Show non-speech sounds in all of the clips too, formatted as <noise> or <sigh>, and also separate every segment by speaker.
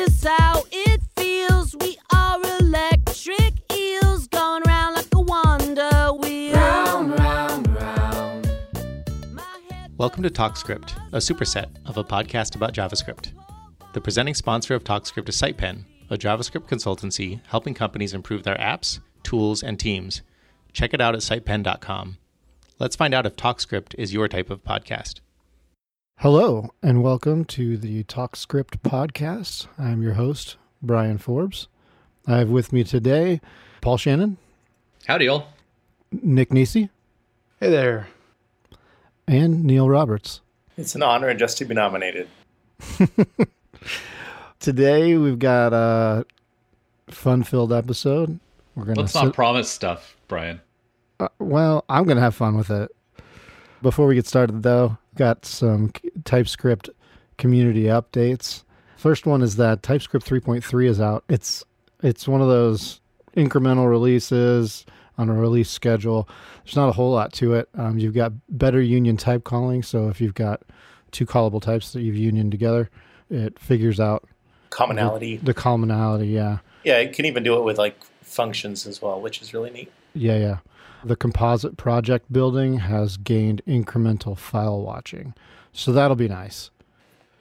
Speaker 1: this how it feels. We are electric eels going round like a wonder wheel. Round, round, round.
Speaker 2: Welcome to TalkScript, a superset of a podcast about JavaScript. The presenting sponsor of TalkScript is SitePen, a JavaScript consultancy helping companies improve their apps, tools, and teams. Check it out at sitepen.com. Let's find out if TalkScript is your type of podcast.
Speaker 3: Hello, and welcome to the TalkScript podcast. I'm your host, Brian Forbes. I have with me today Paul Shannon,
Speaker 4: Howdy, y'all.
Speaker 3: Nick Nisi,
Speaker 5: Hey there.
Speaker 3: and Neil Roberts.
Speaker 6: It's an honor just to be nominated. <laughs>
Speaker 3: Today we've got a fun-filled episode. We're gonna
Speaker 4: Let's
Speaker 3: sit-
Speaker 4: not promise stuff, Brian.
Speaker 3: Uh, well, I'm going to have fun with it. Before we get started, though, got some TypeScript community updates. First one is that TypeScript 3.3 is out. It's it's one of those incremental releases on a release schedule. There's not a whole lot to it. Um, you've got better union type calling, so if you've got two callable types that you've unioned together, it figures out
Speaker 6: Commonality.
Speaker 3: the commonality. Yeah.
Speaker 6: Yeah, it can even do it with like functions as well, which is really neat.
Speaker 3: Yeah, yeah. The composite project building has gained incremental file watching. So that'll be nice.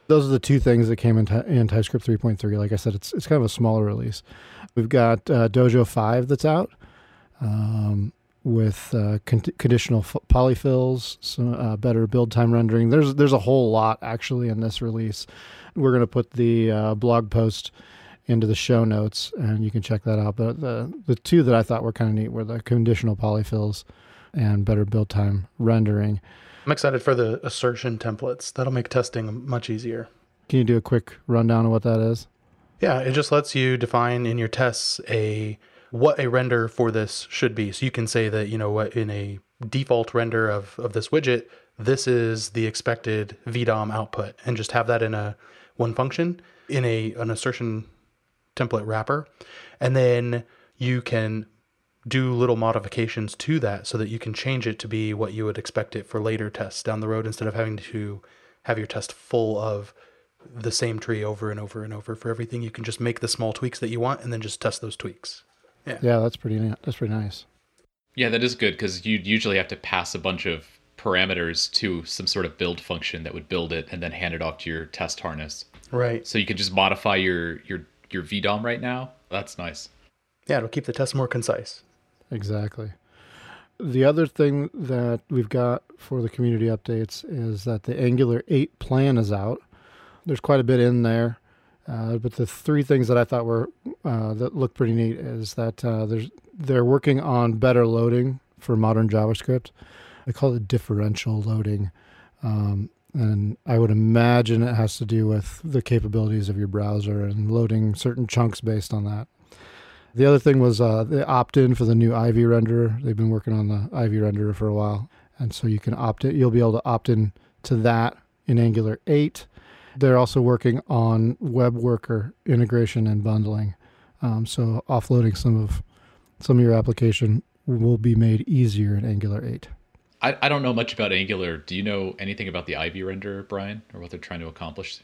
Speaker 3: Those are the two things that came in, Ty- in TypeScript 3.3. Like I said, it's, it's kind of a smaller release. We've got uh, Dojo 5 that's out um, with uh, con- conditional f- polyfills, some uh, better build time rendering. There's, there's a whole lot actually in this release. We're going to put the uh, blog post into the show notes, and you can check that out. But the the two that I thought were kind of neat were the conditional polyfills and better build time rendering.
Speaker 5: I'm excited for the assertion templates. That'll make testing much easier.
Speaker 3: Can you do a quick rundown of what that is?
Speaker 5: Yeah, it just lets you define in your tests a what a render for this should be. So you can say that, you know, what in a default render of, of this widget, this is the expected VDOM output and just have that in a one function in a an assertion template wrapper. And then you can do little modifications to that so that you can change it to be what you would expect it for later tests down the road instead of having to have your test full of the same tree over and over and over for everything. You can just make the small tweaks that you want and then just test those tweaks.
Speaker 3: Yeah, Yeah, that's pretty neat. That's pretty nice.
Speaker 4: Yeah, that is good because you usually have to pass a bunch of parameters to some sort of build function that would build it and then hand it off to your test harness.
Speaker 5: Right.
Speaker 4: So you can just modify your your your VDOM right now. That's nice.
Speaker 5: Yeah, it'll keep the test more concise.
Speaker 3: Exactly. The other thing that we've got for the community updates is that the Angular 8 plan is out. There's quite a bit in there, uh, but the three things that I thought were uh, that look pretty neat is that uh, there's they're working on better loading for modern JavaScript. They call it differential loading, um, and I would imagine it has to do with the capabilities of your browser and loading certain chunks based on that. The other thing was uh, the opt-in for the new Ivy renderer. They've been working on the Ivy renderer for a while, and so you can opt in. You'll be able to opt in to that in Angular 8. They're also working on web worker integration and bundling. Um, so offloading some of some of your application will be made easier in Angular 8.
Speaker 4: I, I don't know much about Angular. Do you know anything about the Ivy render, Brian, or what they're trying to accomplish?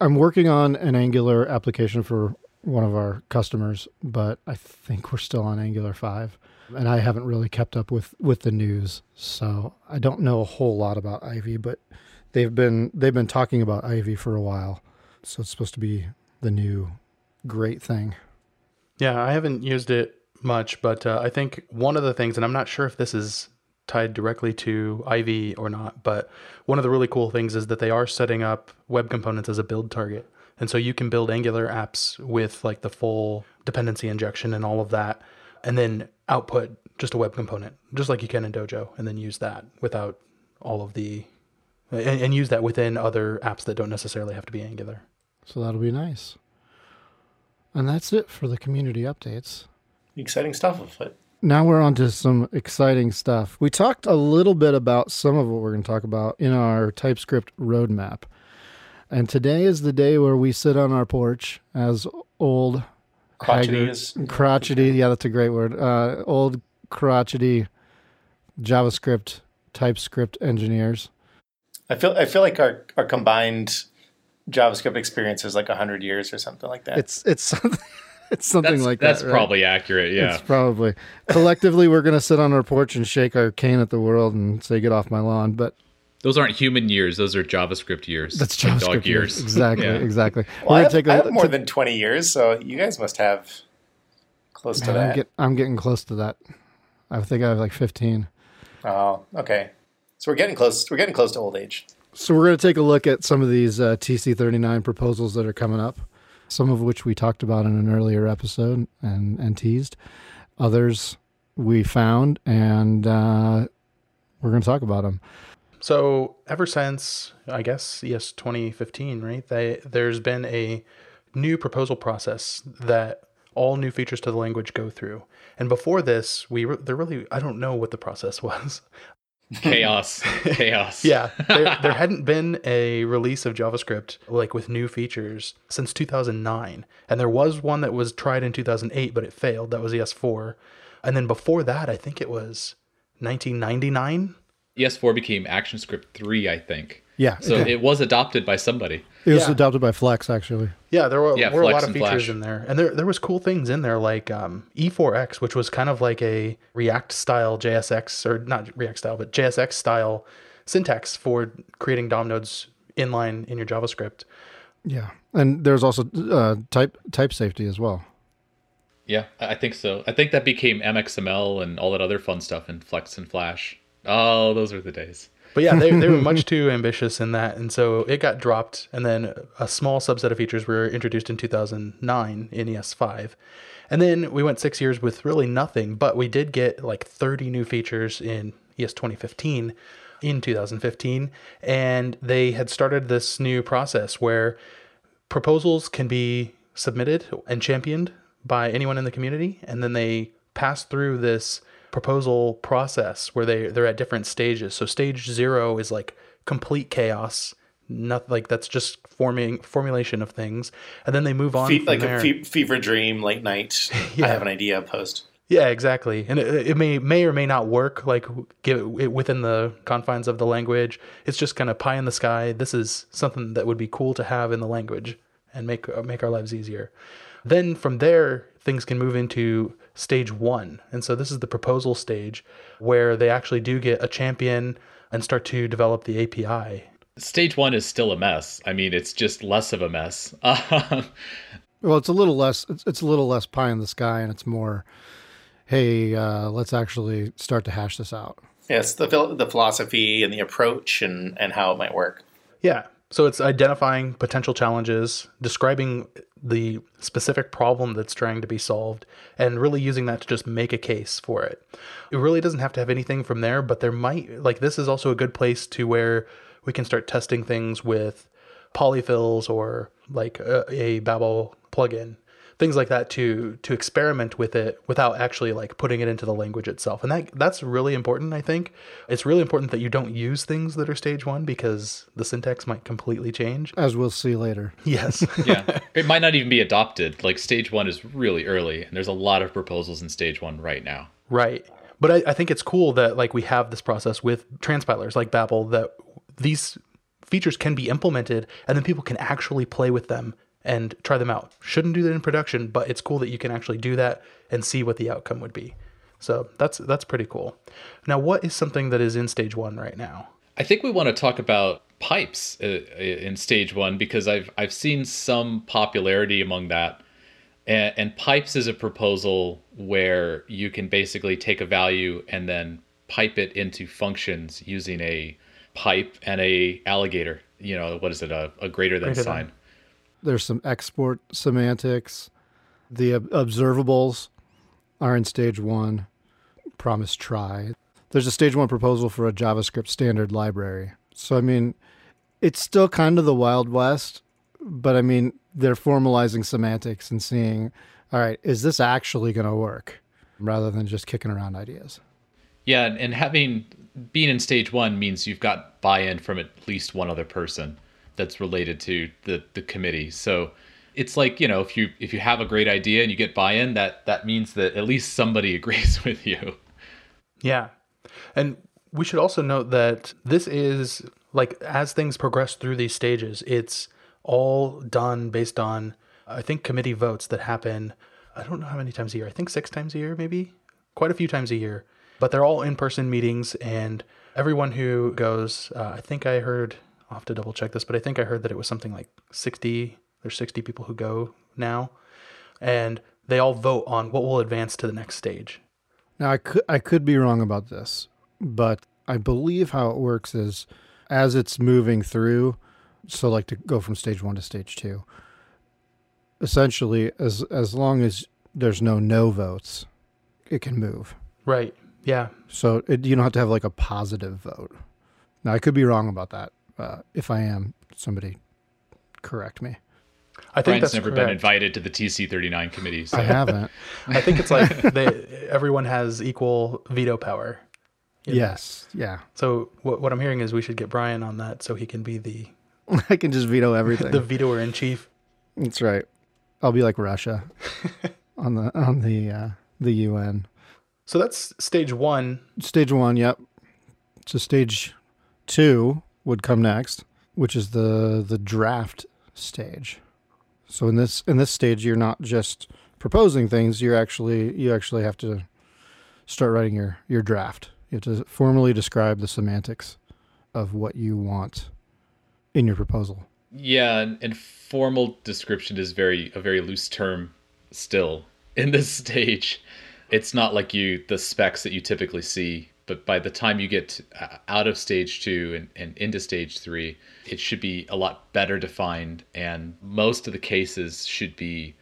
Speaker 3: I'm working on an Angular application for one of our customers, but I think we're still on Angular 5. And I haven't really kept up with, with the news. So I don't know a whole lot about Ivy, but they've been they've been talking about Ivy for a while. So it's supposed to be the new great thing.
Speaker 5: Yeah, I haven't used it much, but uh, I think one of the things, and I'm not sure if this is tied directly to Ivy or not, but one of the really cool things is that they are setting up web components as a build target. And so you can build Angular apps with like the full dependency injection and all of that, and then output just a web component, just like you can in Dojo, and then use that without all of the, and, and use that within other apps that don't necessarily have to be Angular.
Speaker 3: So that'll be nice. And that's it for the community updates.
Speaker 6: Exciting stuff afoot.
Speaker 3: Now we're on to some exciting stuff. We talked a little bit about some of what we're going to talk about in our TypeScript roadmap. And today is the day where we sit on our porch as old
Speaker 6: Crotchety
Speaker 3: haggard-
Speaker 6: is
Speaker 3: crotchety. Yeah, that's a great word. Uh, old crotchety JavaScript, TypeScript engineers.
Speaker 6: I feel I feel like our our combined JavaScript experience is like hundred years or something like that.
Speaker 3: It's it's something <laughs> it's <laughs> something
Speaker 4: That's,
Speaker 3: like
Speaker 4: that's
Speaker 3: that. right?
Speaker 4: probably accurate. Yeah.
Speaker 3: It's probably collectively we're gonna sit on our porch and shake our cane at the world and say get off my lawn. But
Speaker 4: Those aren't human years. Those are JavaScript years.
Speaker 3: that's
Speaker 4: like
Speaker 3: JavaScript
Speaker 4: dog years.
Speaker 3: Exactly,
Speaker 4: Yeah.
Speaker 3: exactly.
Speaker 6: well,
Speaker 3: we're
Speaker 6: have,
Speaker 3: gonna take
Speaker 6: I
Speaker 3: a
Speaker 6: have more
Speaker 3: to-
Speaker 6: than twenty years, so you guys must have close to
Speaker 3: Man, I'm,
Speaker 6: that.
Speaker 3: get, I'm getting close to that. I think I have like 15.
Speaker 6: oh, okay. So we're getting close. We're getting close to old age.
Speaker 3: So we're going to take a look at some of these uh, TC39 proposals that are coming up, some of which we talked about in an earlier episode and, and teased. Others we found, and uh, we're going to talk about them.
Speaker 5: So ever since I guess ES 2015, right? They there's been a new proposal process that all new features to the language go through. And before this, we re- there really I don't know what the process <laughs> was.
Speaker 4: Chaos. <laughs> Chaos.
Speaker 5: Yeah, there, <laughs> there hadn't been a release of JavaScript like with new features since 2009, and there was one that was tried in 2008, but it failed. That was ES4, and then before that, I think it was 1999.
Speaker 4: ES4 E became ActionScript 3, I think.
Speaker 3: Yeah.
Speaker 4: So
Speaker 3: it,
Speaker 4: it was adopted by somebody.
Speaker 3: it was
Speaker 5: yeah.
Speaker 3: adopted by Flex, actually.
Speaker 5: Yeah, there were,
Speaker 4: Yeah,
Speaker 5: were a lot of features
Speaker 4: Flash.
Speaker 5: in there, and there there was cool things in there like um, E4X, which was kind of like a React style JSX or not React style, but JSX style syntax for creating DOM nodes inline in your JavaScript.
Speaker 3: Yeah. And there's also uh, type type safety as well.
Speaker 4: Yeah, I I think so. I think that became MXML and all that other fun stuff in Flex and Flash. Oh, those were the days.
Speaker 5: But yeah, they, they were much <laughs> too ambitious in that. And so it got dropped. And then a small subset of features were introduced in 2009 in ES5. And then we went six years with really nothing, but we did get like 30 new features in ES 2015 in 2015. And they had started this new process where proposals can be submitted and championed by anyone in the community and then they pass through this proposal process where they they're at different stages so stage 0 is like complete chaos not like that's just forming formulation of things and then they move on
Speaker 6: Fe- like
Speaker 5: there.
Speaker 6: a fe- fever dream, late night. <laughs>
Speaker 5: Yeah.
Speaker 6: I have an idea post.
Speaker 5: Yeah, exactly. And it, it may may or may not work like give it within the confines of the language. It's just kind of pie in the sky. This is something that would be cool to have in the language and make make our lives easier. Then from there, things can move into stage 1. And so this is the proposal stage where they actually do get a champion and start to develop the API.
Speaker 4: Stage one is still a mess. I mean, it's just less of a mess. Um, <laughs>
Speaker 3: Well, it's a little less. It's, it's a little less pie in the sky, and it's more, hey, uh, let's actually start to hash this out.
Speaker 6: Yes, the the philosophy and the approach and and how it might work.
Speaker 5: Yeah. So it's identifying potential challenges, describing the specific problem that's trying to be solved, and really using that to just make a case for it. It really doesn't have to have anything from there, but there might, like, this is also a good place to where we can start testing things with polyfills or like a, a Babel plugin, things like that to to experiment with it without actually like putting it into the language itself. And that that's really important, I think. It's really important that you don't use things that are stage 1 because the syntax might completely change.
Speaker 3: As we'll see later.
Speaker 5: Yes. <laughs>
Speaker 4: yeah, <laughs> it might not even be adopted. Like stage one is really early, and there's a lot of proposals in stage one right now.
Speaker 5: right. But I, I think it's cool that like we have this process with transpilers like Babel that these features can be implemented and then people can actually play with them and try them out. Shouldn't do that in production, but it's cool that you can actually do that and see what the outcome would be. So that's that's pretty cool. Now, what is something that is in stage one right now?
Speaker 4: I think we want to talk about pipes uh, in stage one because I've I've seen some popularity among that, and, and pipes is a proposal where you can basically take a value and then pipe it into functions using a pipe and a alligator. You know what is it? A, a greater than
Speaker 5: Greater than.
Speaker 3: There's some export semantics. The ob- observables are in stage one. Promise try. There's a stage one proposal for a JavaScript standard library. So, I mean, it's still kind of the Wild West, but I mean, they're formalizing semantics and seeing, all right, is this actually going to work rather than just kicking around ideas?
Speaker 4: Yeah, and, having being in stage one means you've got buy-in from at least one other person that's related to the the committee. So it's like you know if you if you have a great idea and you get buy-in, that that means that at least somebody <laughs> agrees with you.
Speaker 5: Yeah. And we should also note that this is like as things progress through these stages, it's all done based on, I think, committee votes that happen. I don't know how many times a year. I think six times a year, maybe quite a few times a year. But they're all in person meetings, and everyone who goes, uh, I think I heard, I'll have to double check this, but I think I heard that it was something like 60, there's 60 people who go now. And they all vote on what will advance to the next stage.
Speaker 3: Now I could I could be wrong about this, but I believe how it works is as it's moving through, so like to go from stage one to stage two. Essentially, as as long as there's no no votes, it can move.
Speaker 5: Right. Yeah.
Speaker 3: So it, you don't have to have like a positive vote. Now I could be wrong about that. Uh, if I am, somebody correct me.
Speaker 5: I think
Speaker 4: Brian's
Speaker 5: that's
Speaker 4: never been invited to the TC39 committee. So.
Speaker 3: I haven't.
Speaker 5: I think it's like <laughs> they, everyone has equal veto power.
Speaker 3: yes. Yeah.
Speaker 5: So what, what I'm hearing is we should get Brian on that so he can be the <laughs>
Speaker 3: I can just veto everything.
Speaker 5: the vetoer in chief.
Speaker 3: That's right. I'll be like Russia <laughs> on the on the uh, the UN.
Speaker 5: So that's stage one.
Speaker 3: Stage one, yep. So stage two would come next, which is the the draft stage. So in this in this stage, you're not just proposing things. You're actually you actually have to start writing your your draft. You have to formally describe the semantics of what you want in your proposal.
Speaker 4: Yeah, and, and formal description is very a very loose term still in this <laughs> stage. It's not like you the specs that you typically see, but by the time you get uh, out of stage two and, and into stage three, it should be a lot better defined, and most of the cases should be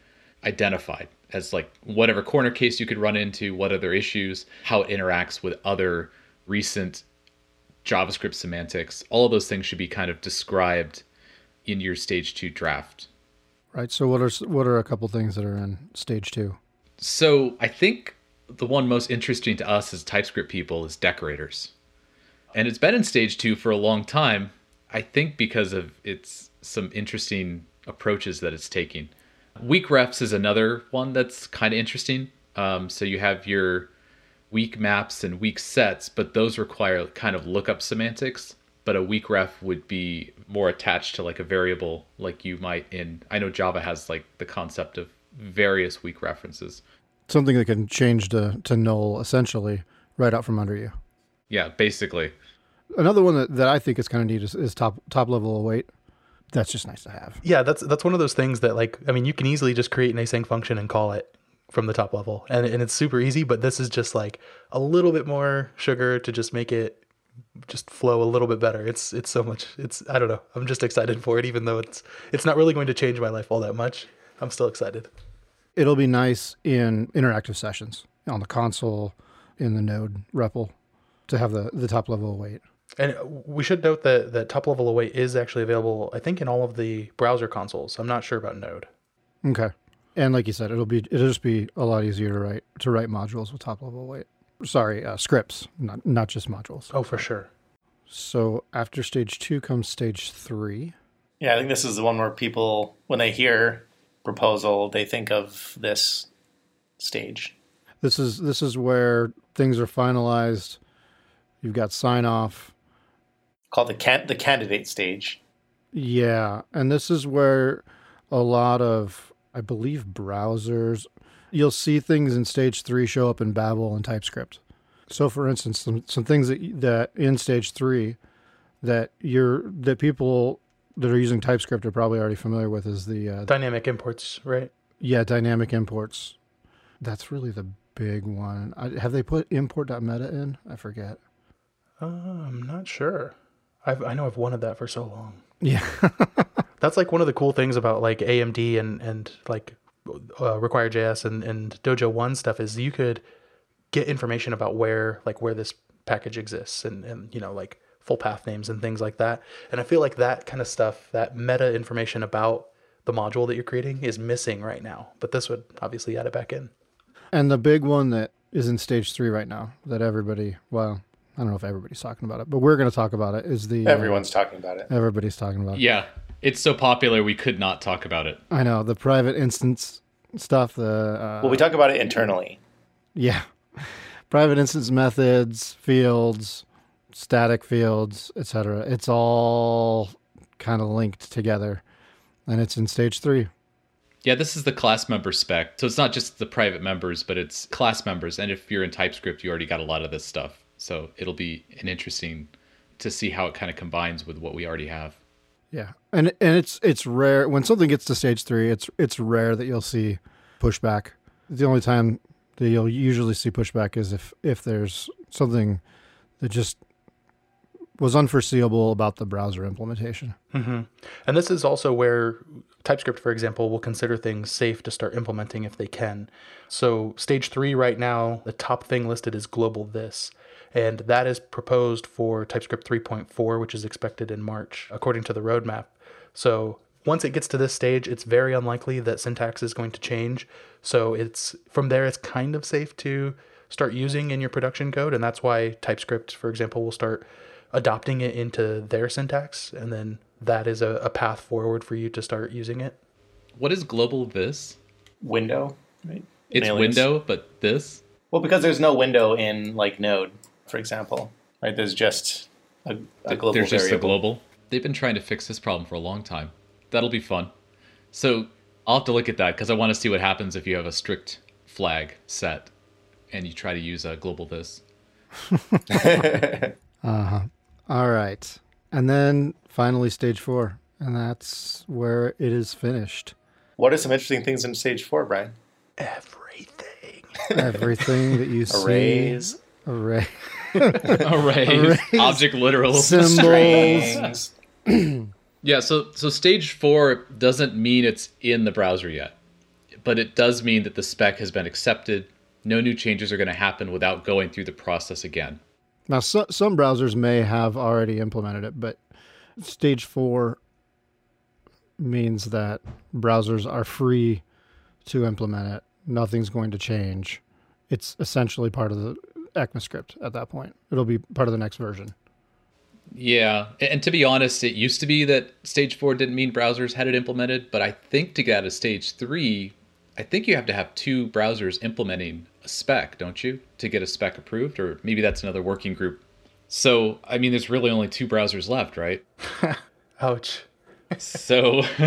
Speaker 4: identified as like whatever corner case you could run into, what other issues, how it interacts with other recent JavaScript semantics. All of those things should be kind of described in your stage two draft.
Speaker 3: Right. So what are what are a couple things that are in stage two?
Speaker 4: So I think the one most interesting to us as TypeScript people is decorators. And it's been in stage two for a long time, I think because of its some interesting approaches that it's taking. Weak refs is another one that's kind of interesting. Um, so you have your weak maps and weak sets, but those require kind of lookup semantics. But a weak ref would be more attached to like a variable, like you might in. I know Java has like the concept of various weak references.
Speaker 3: Something that can change to to null essentially right out from under you.
Speaker 4: Yeah, basically.
Speaker 3: Another one that, that I think is kind of neat is, is top top level await. That's just nice to have.
Speaker 5: Yeah, that's that's one of those things that like I mean you can easily just create an async function and call it from the top level. And and it's super easy, but this is just like a little bit more sugar to just make it just flow a little bit better. It's it's so much it's I don't know. I'm just excited for it even though it's it's not really going to change my life all that much. I'm still excited.
Speaker 3: It'll be nice in interactive sessions on the console in the Node REPL to have the the top level await.
Speaker 5: And we should note that that top level await is actually available I think in all of the browser consoles. I'm not sure about Node.
Speaker 3: Okay. And like you said, it'll be it'll just be a lot easier to write to write modules with top level await. Sorry, uh, scripts, not not just modules.
Speaker 5: Oh, for sure.
Speaker 3: So after stage two comes stage three.
Speaker 6: Yeah, I think this is the one where people, when they hear proposal, they think of this stage.
Speaker 3: This is this is where things are finalized. You've got sign off.
Speaker 6: Called the can- the candidate stage.
Speaker 3: Yeah, and this is where a lot of, I believe, browsers, you'll see things in stage three show up in Babel and TypeScript. So, for instance, some, some things that that in stage three that you're that people that are using TypeScript are probably already familiar with is the uh,
Speaker 5: Dynamic imports, right?
Speaker 3: yeah dynamic imports. That's really the big one. I, have they put import.meta in? I forget.
Speaker 5: Uh, I'm not sure. I've, I know I've wanted that for so long.
Speaker 3: Yeah, <laughs>
Speaker 5: That's like one of the cool things about like AMD and and like uh, Require.js and and Dojo One stuff is you could get information about where like where this package exists and and you know like full path names and things like that. And I feel like that kind of stuff, that meta information about the module that you're creating, is missing right now. But this would obviously add it back in.
Speaker 3: And the big one that is in stage three right now that everybody, well, I don't know if everybody's talking about it, but we're going to talk about it is the. uh,
Speaker 6: Everyone's talking about it.
Speaker 3: everybody's talking about it.
Speaker 4: Yeah, it's so popular we could not talk about it.
Speaker 3: I know. The private instance stuff, the. Uh,
Speaker 6: Well, we talk about it internally.
Speaker 3: yeah. <laughs> Private instance methods, fields, static fields, etc. It's all kind of linked together. and it's in stage three.
Speaker 4: Yeah, this is the class member spec. So it's not just the private members, but it's class members. And if you're in TypeScript, you already got a lot of this stuff. So it'll be an interesting to see how it kind of combines with what we already have.
Speaker 3: Yeah, and and it's it's rare when something gets to stage three. It's it's rare that you'll see pushback. The only time that you'll usually see pushback is if if there's something that just was unforeseeable about the browser implementation. Mm-hmm.
Speaker 5: And this is also where TypeScript, for example, will consider things safe to start implementing if they can. So, stage three right now, the top thing listed is global this. And that is proposed for TypeScript 3.4, which is expected in March, according to the roadmap. So, once it gets to this stage, it's very unlikely that syntax is going to change. So, it's from there, it's kind of safe to start using in your production code. And that's why TypeScript, for example, will start adopting it into their syntax. And then that is a, a path forward for you to start using it.
Speaker 4: What is global this?
Speaker 6: Window, right?
Speaker 4: It's
Speaker 6: Alias.
Speaker 4: window, but this?
Speaker 6: Well, because there's no window in like Node, for example, right? There's just a, a global
Speaker 4: There's just a global. They've been trying to fix this problem for a long time. That'll be fun. So I'll have to look at that because I want to see what happens if you have a strict flag set and you try to use a global this. <laughs> Uh-huh.
Speaker 3: All right, and then finally stage four, and that's where it is finished.
Speaker 6: What are some interesting things in stage four, Brian?
Speaker 5: Everything.
Speaker 3: Everything that you <laughs> see,
Speaker 6: Arrays,
Speaker 3: array,
Speaker 4: Arrays, object literal.
Speaker 3: symbols. <clears throat>
Speaker 4: Yeah, so so stage four doesn't mean it's in the browser yet, but it does mean that the spec has been accepted. No new changes are going to happen without going through the process again.
Speaker 3: Now, so, some browsers may have already implemented it, but stage four means that browsers are free to implement it. Nothing's going to change. It's essentially part of the ECMAScript at that point. It'll be part of the next version.
Speaker 4: Yeah, and to be honest, it used to be that stage four didn't mean browsers had it implemented, but I think to get out of stage three, I think you have to have two browsers implementing a spec, don't you, to get a spec approved? Or maybe that's another working group. So, I mean, there's really only two browsers left, right? <laughs>
Speaker 5: Ouch.
Speaker 4: So, <laughs>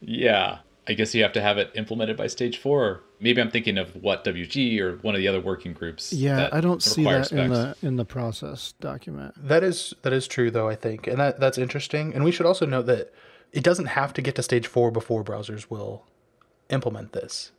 Speaker 4: yeah, I guess you have to have it implemented by stage four. Maybe I'm thinking of WHATWG or one of the other working groups.
Speaker 3: Yeah,
Speaker 4: that
Speaker 3: I don't see
Speaker 4: require
Speaker 3: that in the in the process document.
Speaker 5: That is that is true though, I think. And that that's interesting. And we should also note that it doesn't have to get to stage 4 before browsers will implement this.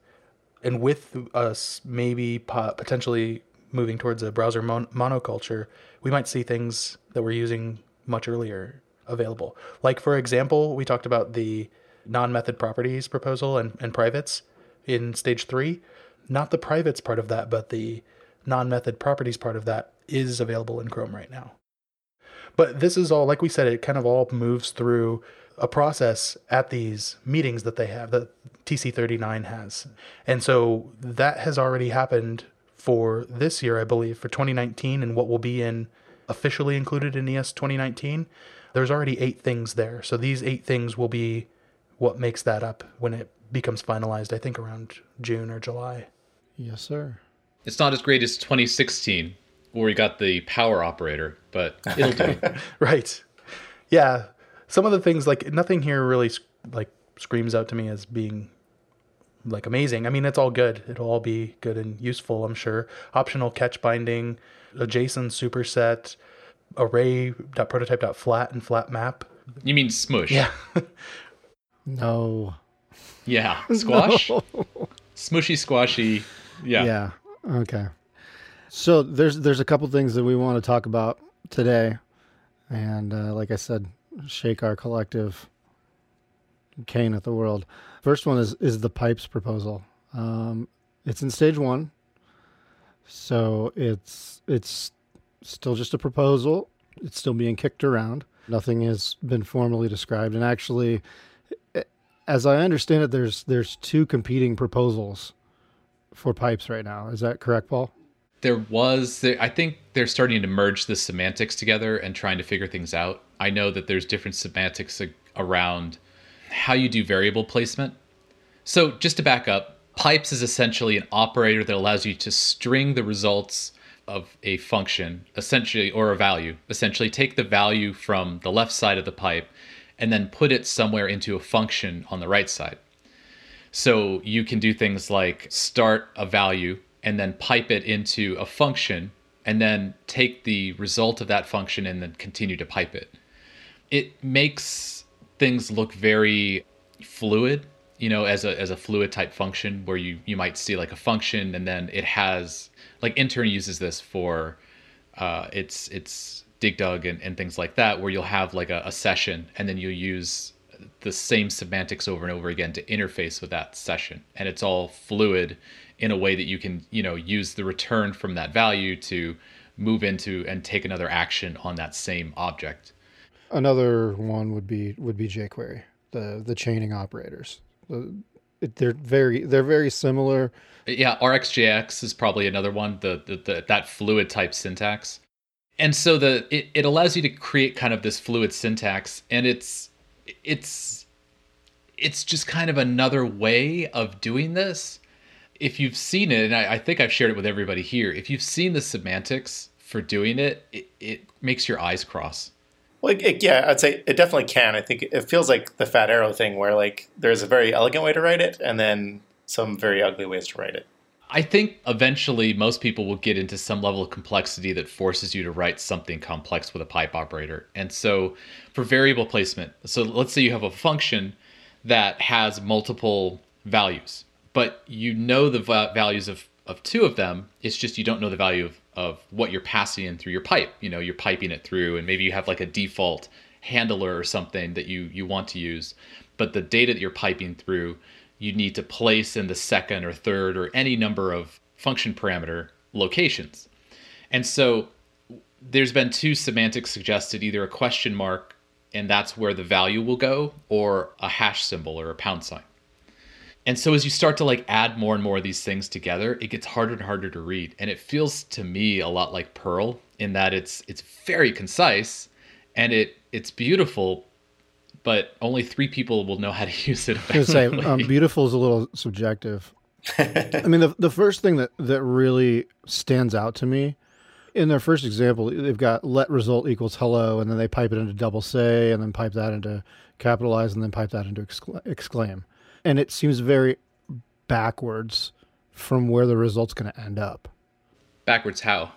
Speaker 5: And with us maybe potentially moving towards a browser mon- monoculture, we might see things that we're using much earlier available. Like for example, we talked about the non-method properties proposal and, and privates in stage 3. Not the privates part of that, but the non-method properties part of that is available in Chrome right now. But this is all, like we said, it kind of all moves through a process at these meetings that they have, that TC39 has. And so that has already happened for this year, I believe, for 2019, and what will be in officially included in ES 2019. There's already eight things there. So these eight things will be what makes that up when it becomes finalized, I think around June or July.
Speaker 3: Yes, sir.
Speaker 4: It's not as great as 2016, where we got the power operator, but it'll do. <laughs>
Speaker 5: right yeah some of the things like nothing here really like screams out to me as being like amazing i mean it's all good it'll all be good and useful i'm sure optional catch binding a json superset array.prototype.flat and flat map
Speaker 4: You mean smush?
Speaker 5: yeah <laughs>
Speaker 3: No.
Speaker 4: Yeah. <laughs> Squash? Smushy squashy. Yeah.
Speaker 3: Yeah. Okay. So there's there's a couple things that we want to talk about today, and uh, like I said, shake our collective cane at the world. First one is is the pipes proposal. Um, it's in stage one, so it's it's still just a proposal. It's still being kicked around. Nothing has been formally described, and actually, as I understand it, there's there's two competing proposals for pipes right now. Is that correct, Paul?
Speaker 4: There was, I think they're starting to merge the semantics together and trying to figure things out. I know that there's different semantics around how you do variable placement. So just to back up, pipes is essentially an operator that allows you to string the results of a function, essentially, or a value. Essentially, take the value from the left side of the pipe and then put it somewhere into a function on the right side. So you can do things like start a value and then pipe it into a function and then take the result of that function and then continue to pipe it. It makes things look very fluid, you know, as a as a fluid type function where you you might see like a function and then it has like intern uses this for uh, it's it's dig dug and, and things like that where you'll have like a, a session and then you'll use the same semantics over and over again to interface with that session and it's all fluid in a way that you can you know use the return from that value to move into and take another action on that same object
Speaker 3: Another one would be would be jQuery, the the chaining operators. The, they're very they're very similar.
Speaker 4: yeah RxJS is probably another one the, the, the that fluid type syntax and so the it, it allows you to create kind of this fluid syntax and it's it's it's just kind of another way of doing this if you've seen it and I, I think i've shared it with everybody here if you've seen the semantics for doing it it, it makes your eyes cross
Speaker 6: Well, it, it- yeah, I'd say it definitely can. I think it feels like the fat arrow thing, where like there's a very elegant way to write it, and then some very ugly ways to write it.
Speaker 4: I think eventually most people will get into some level of complexity that forces you to write something complex with a pipe operator. And so for variable placement, so let's say you have a function that has multiple values, but you know the va- values of, of two of them. It's just you don't know the value of, of what you're passing in through your pipe. You know, you're piping it through, and maybe you have like a default handler or something that you, you want to use. But the data that you're piping through, you need to place in the second or third or any number of function parameter locations. And so there's been two semantics suggested either a question mark, and that's where the value will go, or a hash symbol or a pound sign. And so as you start to like add more and more of these things together, it gets harder and harder to read. And it feels to me a lot like Perl in that it's it's very concise and it it's beautiful, but only three people will know how to <laughs> use it.
Speaker 3: I was say um, beautiful is a little subjective. <laughs> I mean, the the first thing that that really stands out to me in their first example, they've got let result equals hello, and then they pipe it into double say, and then pipe that into capitalize, and then pipe that into excla- exclaim, and it seems very backwards from where the result's going to end up.
Speaker 4: Backwards how?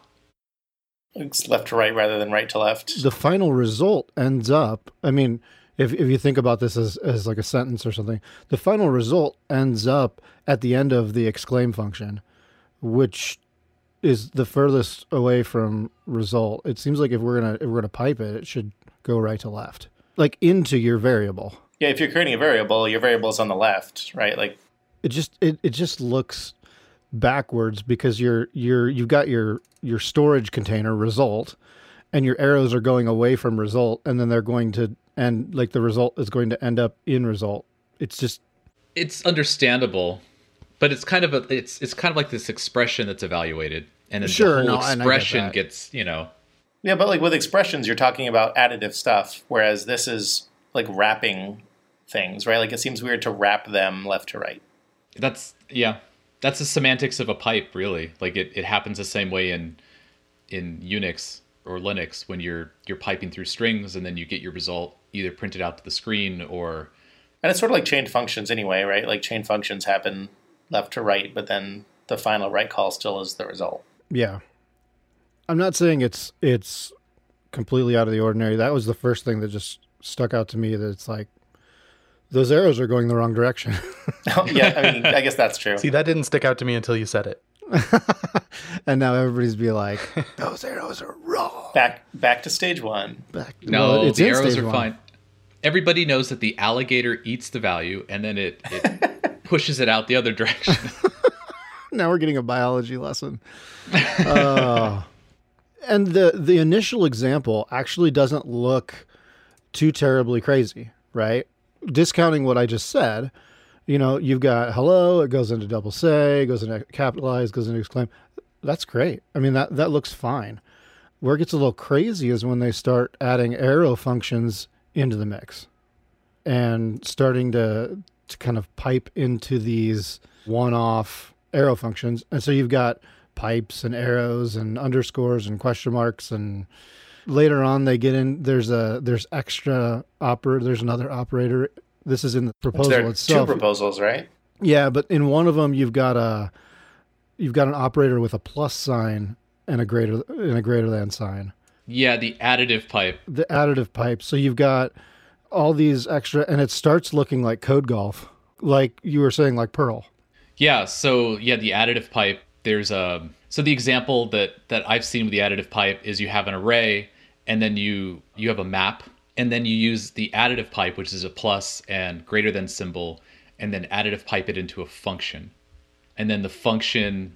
Speaker 6: It's left to right rather than right to left.
Speaker 3: the final result ends up i mean if, if you think about this as, as like a sentence or something the final result ends up at the end of the exclaim function which is the furthest away from result it seems like if we're gonna if we're gonna pipe it it should go right to left like into your variable
Speaker 6: Yeah, if you're creating a variable, your variable is on the left, right? Like
Speaker 3: it just it, it just looks backwards because you're you're you've got your your storage container result and your arrows are going away from result and then they're going to and like the result is going to end up in result. It's just
Speaker 4: It's understandable, but it's kind of a it's it's kind of like this expression that's evaluated, and then
Speaker 3: Sure,
Speaker 4: the whole
Speaker 3: and I get
Speaker 4: expression gets you know.
Speaker 6: Yeah, but like with expressions, you're talking about additive stuff, whereas this is like wrapping things, right? Like it seems weird to wrap them left to right.
Speaker 4: that's yeah that's the semantics of a pipe really like it, it happens the same way in in unix or linux when you're you're piping through strings and then you get your result either printed out to the screen or
Speaker 6: And it's sort of like chained functions anyway, right? Like chain functions happen left to right, but then the final right call still is the result.
Speaker 3: yeah i'm not saying it's it's completely out of the ordinary that was the first thing that just stuck out to me that it's like those arrows are going the wrong direction <laughs>
Speaker 6: yeah, I mean, I guess that's true.
Speaker 5: See, that didn't stick out to me until you said it. <laughs>
Speaker 3: and now everybody's be like <laughs> those arrows are wrong
Speaker 6: Back back to stage one.
Speaker 3: Back-
Speaker 4: no
Speaker 3: well, it's
Speaker 4: the arrows
Speaker 3: stage
Speaker 4: are
Speaker 3: one.
Speaker 4: fine everybody knows that the alligator eats the value and then it, it pushes it out the other direction
Speaker 3: now we're getting a biology lesson. Uh, and the the initial example actually doesn't look too terribly crazy, right? Discounting what I just said, you know, you've got hello, it goes into double say, goes into capitalize, goes into exclaim. That's great. I mean that that looks fine. Where it gets a little crazy is when they start adding arrow functions into the mix and starting to to kind of pipe into these one-off arrow functions. And so you've got pipes and arrows and underscores and question marks and later on they get in. There's a there's extra operator. There's another operator. This is in the proposal
Speaker 6: there are
Speaker 3: itself.
Speaker 6: two proposals, right?
Speaker 3: Yeah, but in one of them you've got a you've got an operator with a plus sign and a greater and a greater than sign.
Speaker 4: Yeah, the additive pipe.
Speaker 3: The additive pipe. So you've got all these extra and it starts looking like code golf. Like you were saying like Perl.
Speaker 4: Yeah, so yeah, the additive pipe, there's a so the example that that I've seen with the additive pipe is you have an array and then you you have a map and then you use the additive pipe which is a plus and greater than symbol and then additive pipe it into a function. And then the function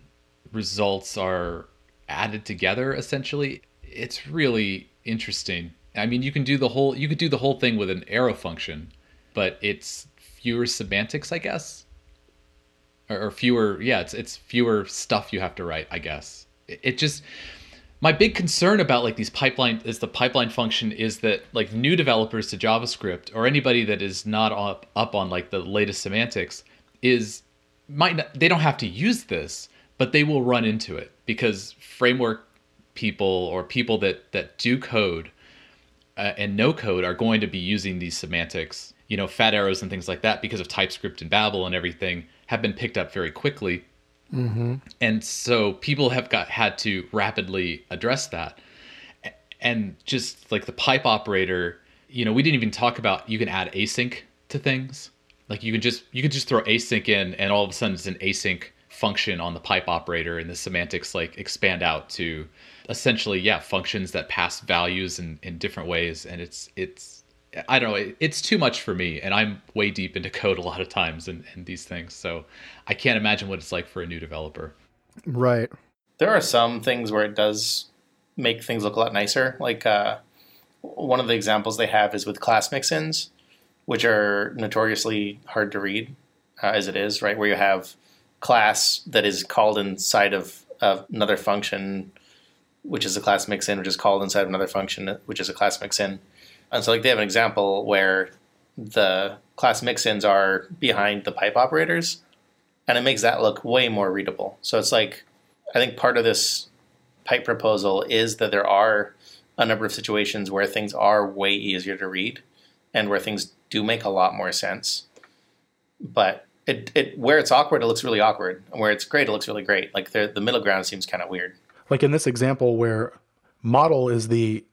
Speaker 4: results are added together essentially. It's really interesting. I mean, you can do the whole you could do the whole thing with an arrow function, but it's fewer semantics, I guess. Or, or fewer, yeah, it's it's fewer stuff you have to write, I guess. It, it just my big concern about like these pipeline is the pipeline function is that like new developers to JavaScript or anybody that is not up up on like the latest semantics is might not, they don't have to use this, but they will run into it because framework people or people that that do code uh, and no code are going to be using these semantics, you know, fat arrows and things like that because of TypeScript and Babel and everything have been picked up very quickly. Mm-hmm. And so people have got had to rapidly address that. And just like the pipe operator, you know, we didn't even talk about you can add async to things. Like you can just you can just throw async in and all of a sudden it's an async function on the pipe operator and the semantics like expand out to essentially yeah functions that pass values in, in different ways and it's it's i don't know it, it's too much for me and i'm way deep into code a lot of times and, and these things so i can't imagine what it's like for a new developer
Speaker 3: Right.
Speaker 6: There are some things where it does make things look a lot nicer. Like uh, one of the examples they have is with class mixins, which are notoriously hard to read uh, as it is, right? Where you have class that is called inside of, of another function, which is a class mixin, which is called inside of another function, which is a class mixin. And so, like, they have an example where the class mixins are behind the pipe operators, and it makes that look way more readable. So it's like, I think part of this pipe proposal is that there are a number of situations where things are way easier to read, and where things do make a lot more sense. But it, it where it's awkward, it looks really awkward, and where it's great, it looks really great. Like the the middle ground seems kind of weird.
Speaker 5: like in this example where model is the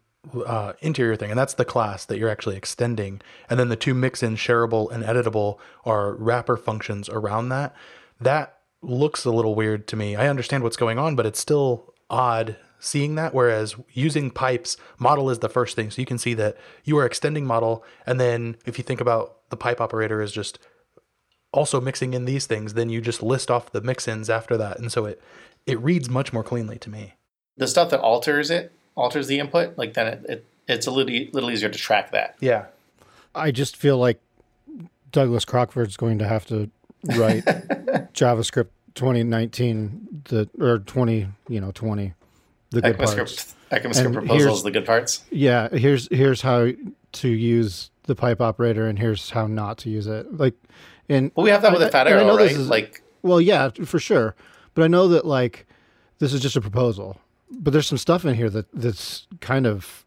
Speaker 5: uh, interior thing and that's the class that you're actually extending. And then the two mix in shareable and editable are wrapper functions around that. That looks a little weird to me. I understand what's going on but it's still odd seeing that whereas using pipes model is the first thing. So you can see that you are extending model and then if you think about the pipe operator is just also mixing in these things then you just list off the mix-ins after that. And so it it reads much more cleanly to me.
Speaker 6: The stuff that alters it, alters the input, like then it, it it's a little little easier to track that.
Speaker 5: yeah
Speaker 3: I just feel like Douglas Crockford's going to have to write <laughs> JavaScript 2019 the or 20 you know 20 the good parts.
Speaker 6: ECMAScript, ECMAScript proposals, the good parts.
Speaker 3: Yeah, here's here's how to use the pipe operator, and here's how not to use it. Like, and
Speaker 6: Well, we have that with
Speaker 3: I-
Speaker 6: the fat arrow,
Speaker 3: know this
Speaker 6: right?
Speaker 3: is-
Speaker 6: like
Speaker 3: well, yeah, for sure. But I know that like this is just a proposal. But there's some stuff in here that that's kind of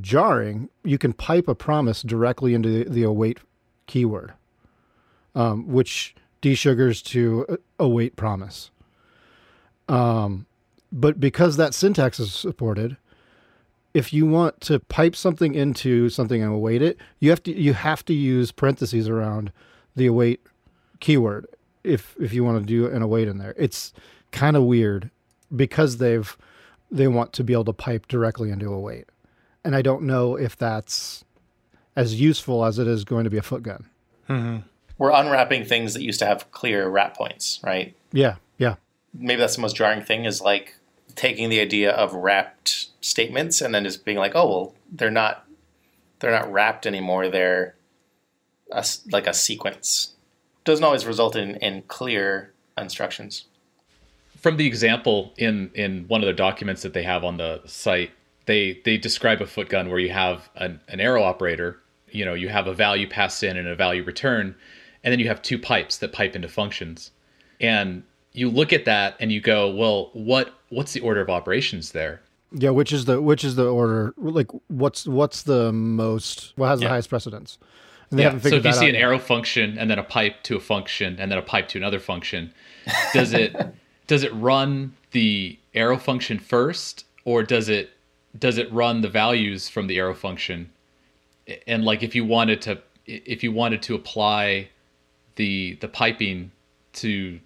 Speaker 3: jarring. You can pipe a promise directly into the, the await keyword, um, which desugars to await promise. Um, but because that syntax is supported, if you want to pipe something into something and await it, you have to you have to use parentheses around the await keyword if if you want to do an await in there. It's kind of weird because they've they want to be able to pipe directly into a await. And I don't know if that's as useful as it is going to be a foot gun. Mm-hmm.
Speaker 6: we're unwrapping things that used to have clear wrap points, right?
Speaker 3: Yeah, yeah.
Speaker 6: Maybe that's the most jarring thing is like taking the idea of wrapped statements and then just being like, oh well, they're not they're not wrapped anymore. They're a s like a sequence. Doesn't always result in, in clear instructions.
Speaker 4: From the example in in one of the documents that they have on the site they they describe a foot gun where you have an, an arrow operator you know you have a value passed in and a value return and then you have two pipes that pipe into functions and you look at that and you go well what what's the order of operations there
Speaker 3: Yeah, which is the which is the order? Like, what's what's the most? What has the highest precedence? And they
Speaker 4: Yeah. So if you see an
Speaker 3: yet.
Speaker 4: arrow function and then a pipe to a function and then a pipe to another function, does it <laughs> does it run the arrow function first or does it does it run the values from the arrow function? And like if you wanted to if you wanted to apply the the piping to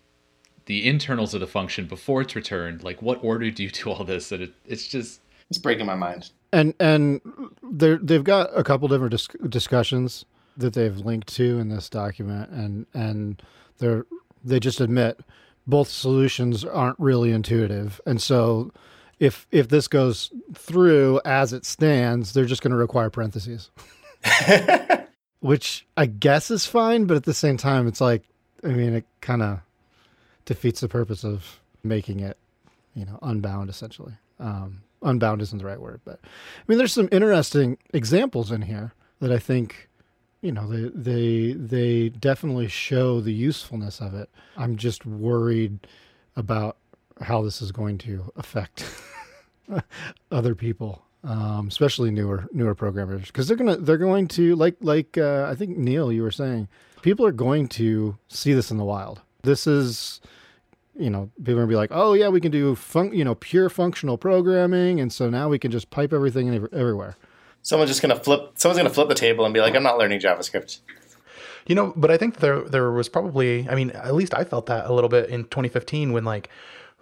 Speaker 4: the internals of the function before it's returned, like what order do you do all this? That it, it's just
Speaker 6: It's breaking my mind.
Speaker 3: and and they they've got a couple different dis- discussions that they've linked to in this document, and and they're they just admit both solutions aren't really intuitive, and so if if this goes through as it stands, they're just going to require parentheses, <laughs> which I guess is fine, but at the same time, it's like I mean, it kind of defeats the purpose of making it, you know, unbound essentially. Um, unbound isn't the right word, but I mean, there's some interesting examples in here that I think, you know, they they they definitely show the usefulness of it. I'm just worried about how this is going to affect <laughs> other people, um, especially newer newer programmers, because they're gonna they're going to like like uh, I think Neil, you were saying, people are going to see this in the wild. This is you know, people are gonna be like, "Oh yeah, we can do fun, you know, pure functional programming, and so now we can just pipe everything in everywhere."
Speaker 6: Someone's just gonna flip. Someone's gonna flip the table and be like, "I'm not learning JavaScript."
Speaker 5: You know, but I think there there was probably I mean, at least I felt that a little bit in 2015 when like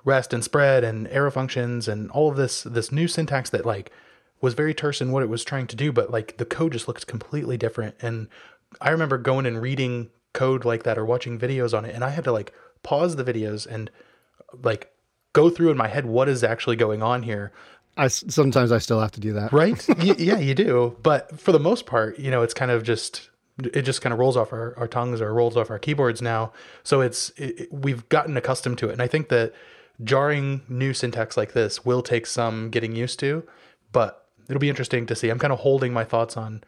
Speaker 5: rest and spread and arrow functions and all of this this new syntax that like was very terse in what it was trying to do, but like the code just looked completely different. And I remember going and reading code like that or watching videos on it, and I had to like pause the videos and like go through in my head what is actually going on here
Speaker 3: I s- sometimes I still have to do that.
Speaker 5: right <laughs> Y- yeah you do but for the most part you know it's kind of just it just kind of rolls off our, our tongues or rolls off our keyboards now so it's it, it- we've gotten accustomed to it and i think that jarring new syntax like this will take some getting used to but it'll be interesting to see i'm kind of holding my thoughts on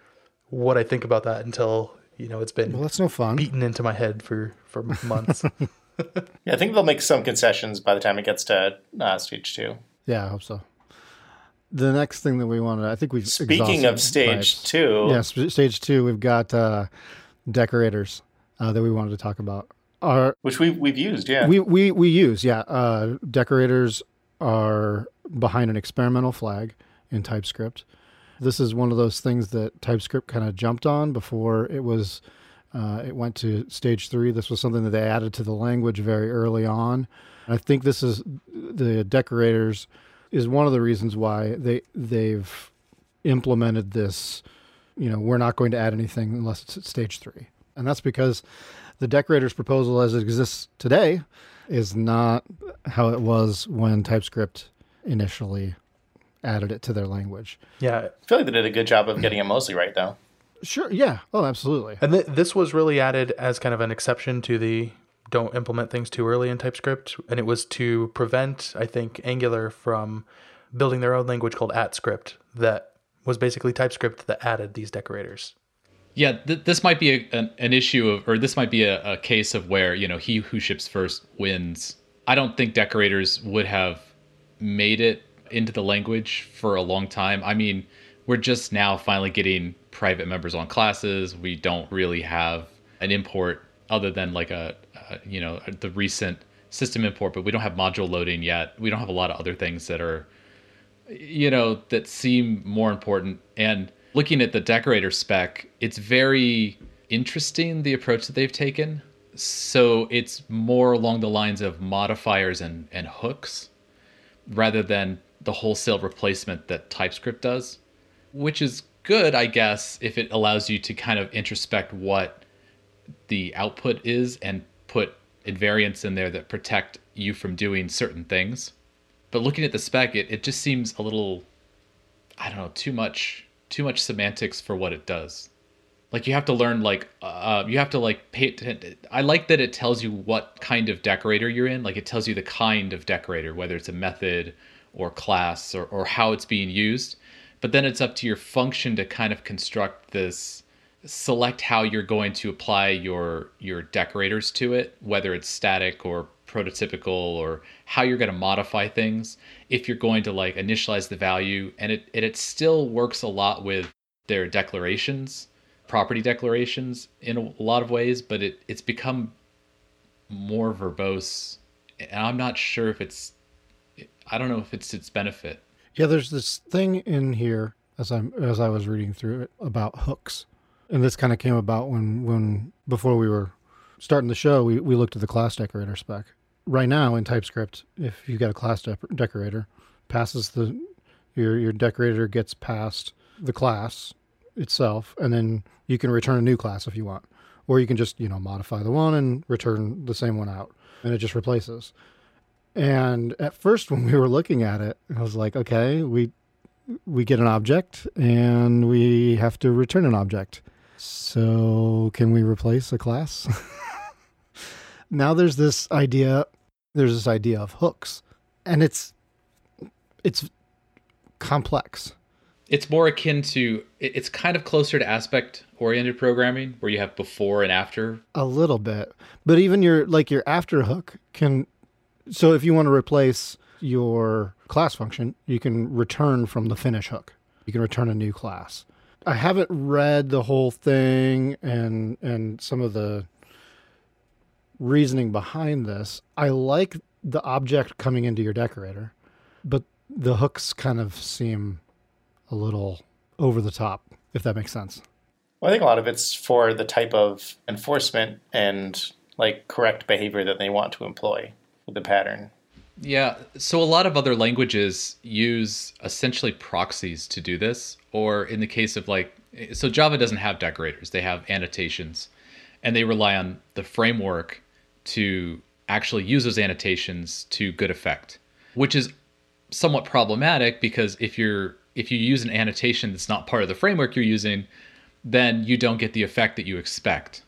Speaker 5: what i think about that until you know it's been
Speaker 3: Well, that's no fun.
Speaker 5: beaten into my head for for months <laughs>
Speaker 6: Yeah, I think they'll make some concessions by the time it gets to uh, stage two.
Speaker 3: Yeah, I hope so. The next thing that we wanted, I think we've
Speaker 6: Speaking of stage two,
Speaker 3: yeah, stage two, we've got uh, decorators uh, that we wanted to talk about. Our
Speaker 6: which we we've used, yeah.
Speaker 3: we we we use yeah. Uh, decorators are behind an experimental flag in typescript. This is one of those things that typescript kind of jumped on before it was uh, it went to stage three. This was something that they added to the language very early on. I think this is the decorators is one of the reasons why they they've implemented this you know we're not going to add anything unless it's at stage three. And that's because the decorators proposal as it exists today is not how it was when typescript initially added it to their language.
Speaker 5: Yeah.
Speaker 6: I feel like they did a good job of getting it mostly right, though.
Speaker 3: sure. Yeah. Oh absolutely.
Speaker 5: And th- this was really added as kind of an exception to the don't implement things too early in TypeScript. And it was to prevent, I think, Angular from building their own language called AtScript that was basically TypeScript that added these decorators.
Speaker 4: Yeah, th- this might be a, an, an issue of, or this might be a, a case of where, you know, he who ships first wins. I don't think decorators would have made it into the language for a long time. I mean, we're just now finally getting private members on classes. We don't really have an import other than like a, a you know, the recent system import, but we don't have module loading yet. We don't have a lot of other things that are you know that seem more important and looking at the decorator spec it's very interesting the approach that they've taken so it's more along the lines of modifiers and, and hooks rather than the wholesale replacement that typescript does which is good i guess if it allows you to kind of introspect what the output is and invariants in there that protect you from doing certain things. But looking at the spec it, it just seems a little i don't know too much too much semantics for what it does. Like you have to learn like uh, you have to like pay atten- i like that it tells you what kind of decorator you're in. Like it tells you the kind of decorator whether it's a method or class or, or how it's being used. But then it's up to your function to kind of construct this select how you're going to apply your your decorators to it whether it's static or prototypical or how you're going to modify things. If you're going to like initialize the value and it it still works a lot with their declarations property declarations in a lot of ways but it it's become more verbose and i'm not sure if it's i don't know if it's its benefit.
Speaker 3: Yeah, there's this thing in here as I'm as I was reading through it about hooks, and this kind of came about when when before we were starting the show, we we looked at the class decorator spec. Right now in TypeScript, if you've got a class de- decorator, passes the your your decorator gets past the class itself, and then you can return a new class if you want, or you can just you know modify the one and return the same one out, and it just replaces. And at first, <laughs> when we were looking at it, I was like, okay, we we get an object and we have to return an object. So can we replace a class? <laughs> now there's this idea. There's this idea of hooks, and it's it's complex.
Speaker 4: it's more akin to it's kind of closer to aspect oriented programming where you have before and after
Speaker 3: A little bit, but even your like your after hook can. So if you want to replace your class function, you can return from the finish hook. You can return a new class. I haven't read the whole thing and and some of the reasoning behind this. I like the object coming into your decorator, but the hooks kind of seem a little over the top, if that makes sense.
Speaker 6: Well, I think a lot of it's for the type of enforcement and like correct behavior that they want to employ with the pattern.
Speaker 4: Yeah, so a lot of other languages use essentially proxies to do this, or in the case of like, so Java doesn't have decorators, they have annotations, and they rely on the framework to actually use those annotations to good effect, which is somewhat problematic because if you're if you use an annotation that's not part of the framework you're using, then you don't get the effect that you expect.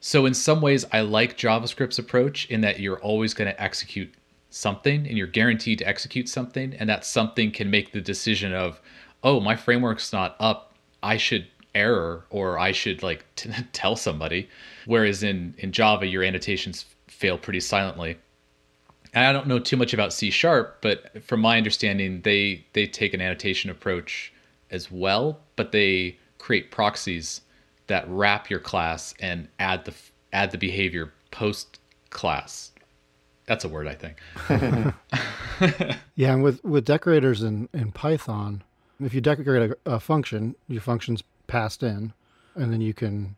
Speaker 4: So in some ways, I like JavaScript's approach in that you're always going to execute something and you're guaranteed to execute something. And that something can make the decision of, oh, my framework's not up. I should error or I should like t- <laughs> tell somebody. Whereas in, in Java, your annotations fail pretty silently. And I don't know too much about C sharp, but from my understanding, they, they take an annotation approach as well, but they create proxies that wrap your class and add the add the behavior post class. That's a word, I think. <laughs>
Speaker 3: Yeah, and with with decorators in in Python, if you decorate a, a function, your function's passed in, and then you can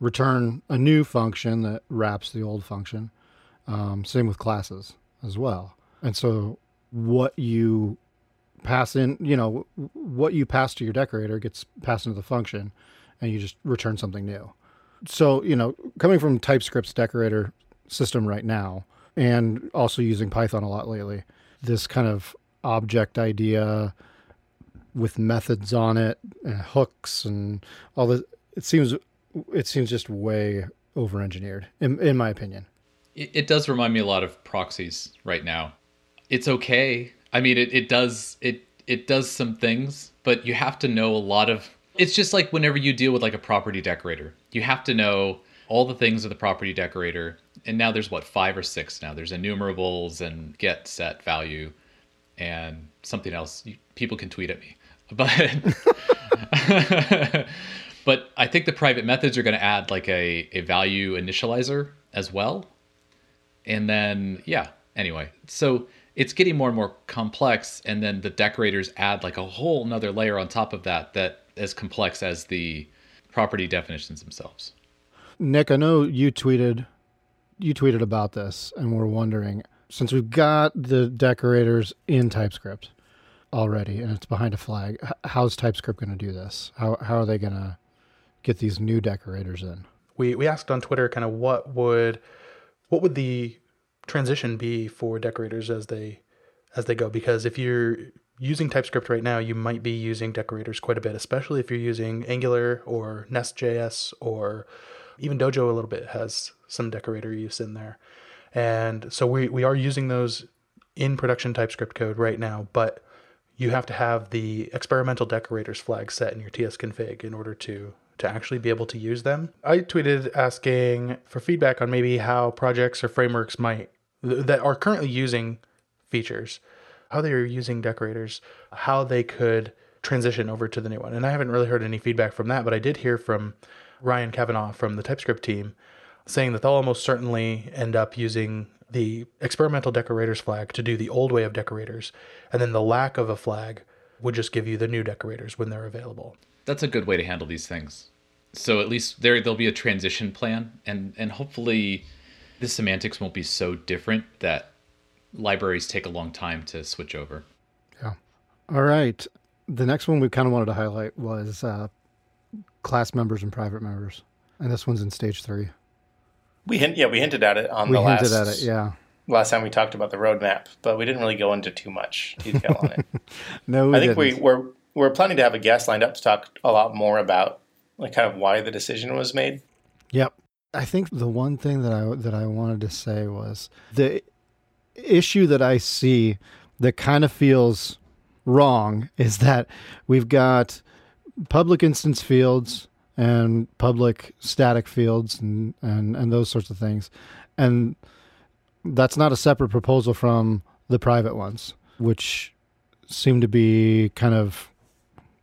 Speaker 3: return a new function that wraps the old function. Um, same with classes as well. And so, what you pass in, you know, what you pass to your decorator gets passed into the function, and you just return something new. So, you know, coming from TypeScript's decorator system right now, and also using Python a lot lately, this kind of object idea with methods on it and hooks and all this, it seems it seems just way over engineered in, in my opinion.
Speaker 4: It, it does remind me a lot of proxies right now. It's okay. I mean, it, it does it it does some things, but you have to know a lot of. It's just like whenever you deal with like a property decorator, you have to know all the things of the property decorator. And now there's what five or six now. There's enumerables and get set value, and something else. You, people can tweet at me, <laughs> but <laughs> but I think the private methods are going to add like a, a value initializer as well. And then, yeah, anyway, so it's getting more and more complex. And then the decorators add like a whole nother layer on top of that, that as complex as the property definitions themselves.
Speaker 3: Nick, I know you tweeted you tweeted about this and we're wondering since we've got the decorators in TypeScript already and it's behind a flag, how's TypeScript going to do this? How how are they going to get these new decorators in?
Speaker 5: we we asked on Twitter kind of what would what would the transition be for decorators as they as they go because if you're using TypeScript right now, you might be using decorators quite a bit, especially if you're using Angular or Nest.js or even Dojo a little bit has some decorator use in there. And so we, we are using those in production TypeScript code right now, but you have to have the experimental decorators flag set in your TS config in order to to actually be able to use them. I tweeted asking for feedback on maybe how projects or frameworks might that are currently using features, how they are using decorators, how they could transition over to the new one. And I haven't really heard any feedback from that, but I did hear from Ryan Cavanaugh from the TypeScript team saying that they'll almost certainly end up using the experimental decorators flag to do the old way of decorators, and then the lack of a flag would just give you the new decorators when they're available.
Speaker 4: That's a good way to handle these things. So at least there there'll be a transition plan, and and hopefully, the semantics won't be so different that libraries take a long time to switch over.
Speaker 3: Yeah. All right. The next one we kind of wanted to highlight was uh, class members and private members, and this one's in stage three.
Speaker 6: We hint, yeah, we hinted at it on
Speaker 3: We
Speaker 6: the
Speaker 3: hinted
Speaker 6: last
Speaker 3: at it, yeah.
Speaker 6: last time we talked about the roadmap, but we didn't really go into too much detail on it. <laughs>
Speaker 3: No,
Speaker 6: I think we,
Speaker 3: didn't.
Speaker 6: we're we're planning to have a guest lined up to talk a lot more about like kind of why the decision was made.
Speaker 3: Yep. I think the one thing that I that I wanted to say was the issue that I see that kind of feels wrong is that we've got public instance fields and public static fields and, and, and those sorts of things. And that's not a separate proposal from the private ones, which seem to be kind of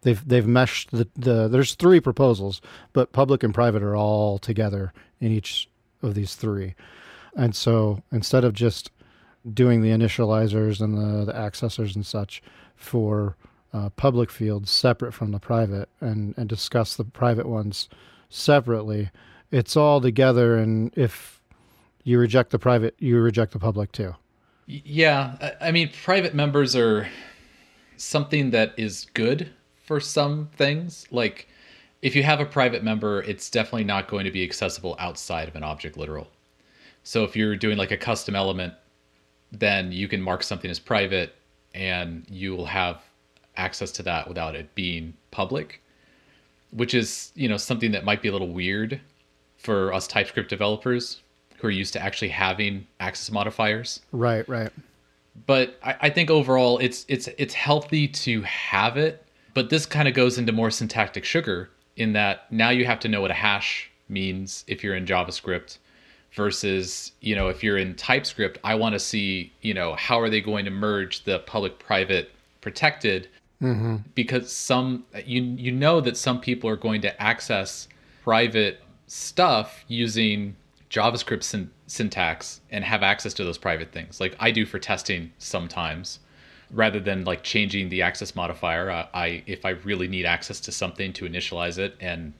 Speaker 3: they've they've meshed the, the there's three proposals, but public and private are all together in each of these three. And so instead of just doing the initializers and the, the accessors and such for uh, public fields separate from the private and, and discuss the private ones separately, it's all together. And if you reject the private, you reject the public too.
Speaker 4: Yeah, I- mean, private members are something that is good for some things. Like, if you have a private member, it's definitely not going to be accessible outside of an object literal. So if you're doing like a custom element, then you can mark something as private and you will have access to that without it being public, which is, you know, something that might be a little weird for us TypeScript developers who are used to actually having access modifiers
Speaker 3: Right, right.
Speaker 4: but I, I think overall it's it's it's healthy to have it. But this kind of goes into more syntactic sugar in that now you have to know what a hash means if you're in JavaScript versus you know if you're in TypeScript. I want to see you know how are they going to merge the public private protected because some you you know that some people are going to access private stuff using JavaScript syn- syntax and have access to those private things, like I do for testing sometimes, rather than like changing the access modifier. Uh, I if I really need access to something to initialize it and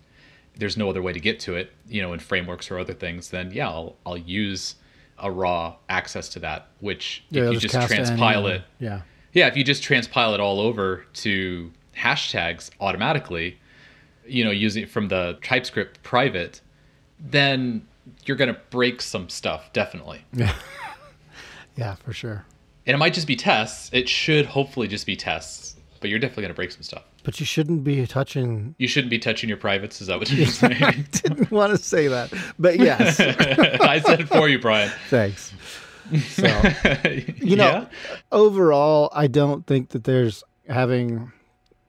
Speaker 4: there's no other way to get to it, you know, in frameworks or other things, then yeah, I'll I'll use a raw access to that. Which if you just transpile it,
Speaker 3: Yeah.
Speaker 4: Yeah, if you just transpile it all over to hashtags automatically, you know, using it from the TypeScript private, then you're going to break some stuff, definitely. <laughs>
Speaker 3: Yeah, for sure.
Speaker 4: And it might just be tests. It should hopefully just be tests, but you're definitely going to break some stuff.
Speaker 3: But you shouldn't be touching.
Speaker 4: You shouldn't be touching your privates. Is that what <laughs> you're saying?
Speaker 3: I Didn't want to say that, but yes, <laughs>
Speaker 4: I said it for you, Brian.
Speaker 3: thanks. So <laughs> you know,
Speaker 4: Yeah?
Speaker 3: overall, I don't think that there's having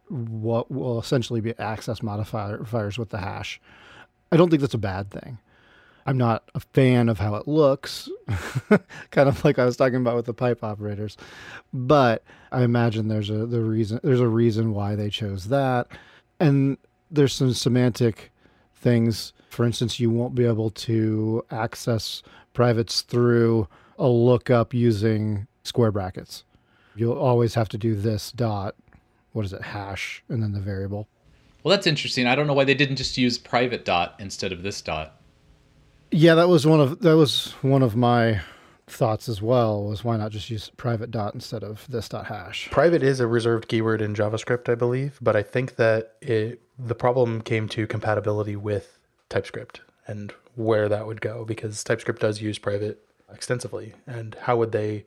Speaker 3: what will essentially be access modifiers with the hash. I don't think that's a bad thing. I'm not a fan of how it looks, <laughs> kind of like I was talking about with the pipe operators, but I imagine there's a the reason there's a reason why they chose that, and there's some semantic things. For instance, you won't be able to access privates through a lookup using square brackets. You'll always have to do this dot, what is it, hash, and then the variable.
Speaker 4: Well, that's interesting. I don't know why they didn't just use private dot instead of this dot.
Speaker 3: Yeah, that was one of that was one of my thoughts as well. Was why not just use private dot instead of this dot hash?
Speaker 5: Private is a reserved keyword in JavaScript, I believe, but I think that it the problem came to compatibility with TypeScript and where that would go because TypeScript does use private extensively. And how would they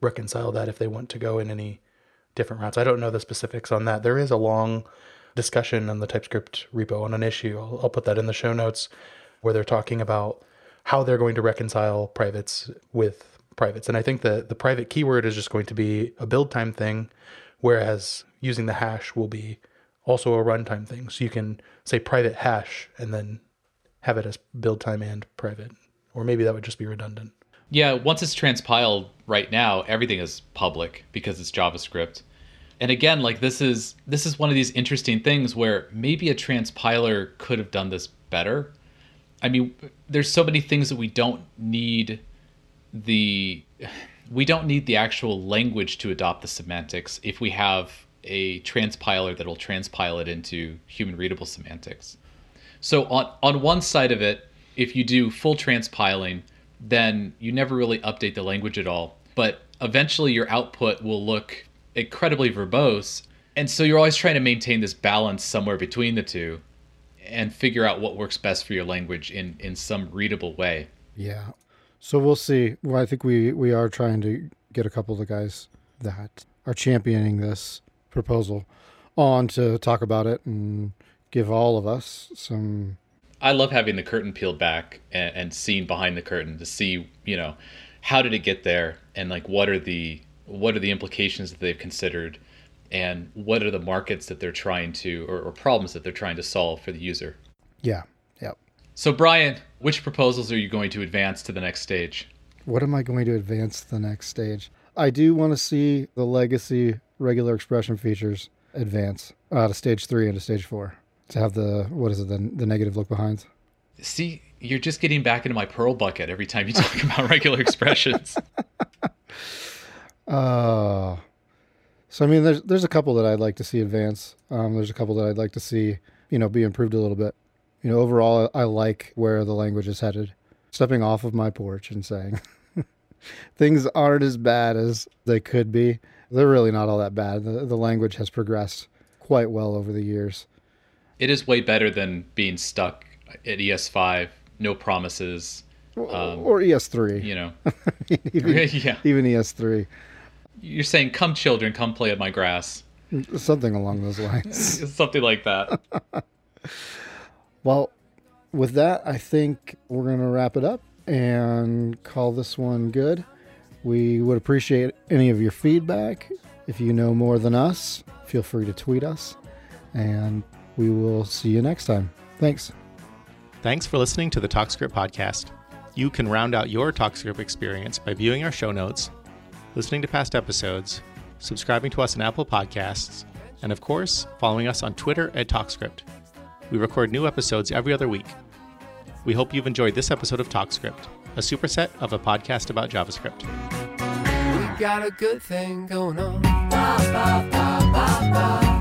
Speaker 5: reconcile that if they want to go in any different routes? I don't know the specifics on that. There is a long discussion on the TypeScript repo on an issue. I'll, I'll put that in the show notes where they're talking about how they're going to reconcile privates with privates. And I think that the private keyword is just going to be a build time thing, whereas using the hash will be also a runtime thing. So you can say private hash and then have it as build time and private. Or maybe that would just be redundant.
Speaker 4: Yeah, once it's transpiled right now, everything is public because it's JavaScript. And again, like this is this is one of these interesting things where maybe a transpiler could have done this better. I mean, there's so many things that we don't need the we don't need the actual language to adopt the semantics if we have a transpiler that'll transpile it into human readable semantics. So on on one side of it, if you do full transpiling, then you never really update the language at all. But eventually your output will look incredibly verbose. And so you're always trying to maintain this balance somewhere between the two and figure out what works best for your language in, in some readable way.
Speaker 3: Yeah. So we'll see. Well, I think we, we are trying to get a couple of the guys that are championing this proposal on to talk about it and give all of us some
Speaker 4: I love having the curtain peeled back and, and seeing behind the curtain to see, you know, how did it get there and like what are the what are the implications that they've considered and what are the markets that they're trying to or, or problems that they're trying to solve for the user.
Speaker 3: Yeah. Yep.
Speaker 4: So Brian, which proposals are you going to advance to the next stage?
Speaker 3: What am I going to advance to the next stage? I do want to see the legacy regular expression features advance uh, out of stage three into stage four to have the what is it the, the negative look behind?
Speaker 4: See, you're just getting back into my Perl bucket every time you talk <laughs> about regular expressions. <laughs>
Speaker 3: uh so i mean there's there's a couple that i'd like to see advance. Um, there's a couple that i'd like to see you know be improved a little bit. You know overall i like where the language is headed. Stepping off of my porch and saying <laughs> things aren't as bad as they could be. They're really not all that bad. The, the language has progressed quite well over the years
Speaker 4: it is way better than being stuck at ES5, no promises.
Speaker 3: Um, or ES3.
Speaker 4: You know, <laughs>
Speaker 3: even, <laughs> yeah. even ES3.
Speaker 4: You're saying, "Come, children, come play at my grass."
Speaker 3: Something along those lines. <laughs>
Speaker 4: Something like that.
Speaker 3: well, with that, I think we're going to wrap it up and call this one good. We would appreciate any of your feedback. If you know more than us, feel free to tweet us. And we will see you next time. Thanks.
Speaker 2: Thanks for listening to the TalkScript podcast. You can round out your TalkScript experience by viewing our show notes, listening to past episodes, subscribing to us on Apple Podcasts, and of course, following us on Twitter at TalkScript. We record new episodes every other week. We hope you've enjoyed this episode of TalkScript, a superset of a podcast about JavaScript. We got a good thing going on. Ba, ba, ba,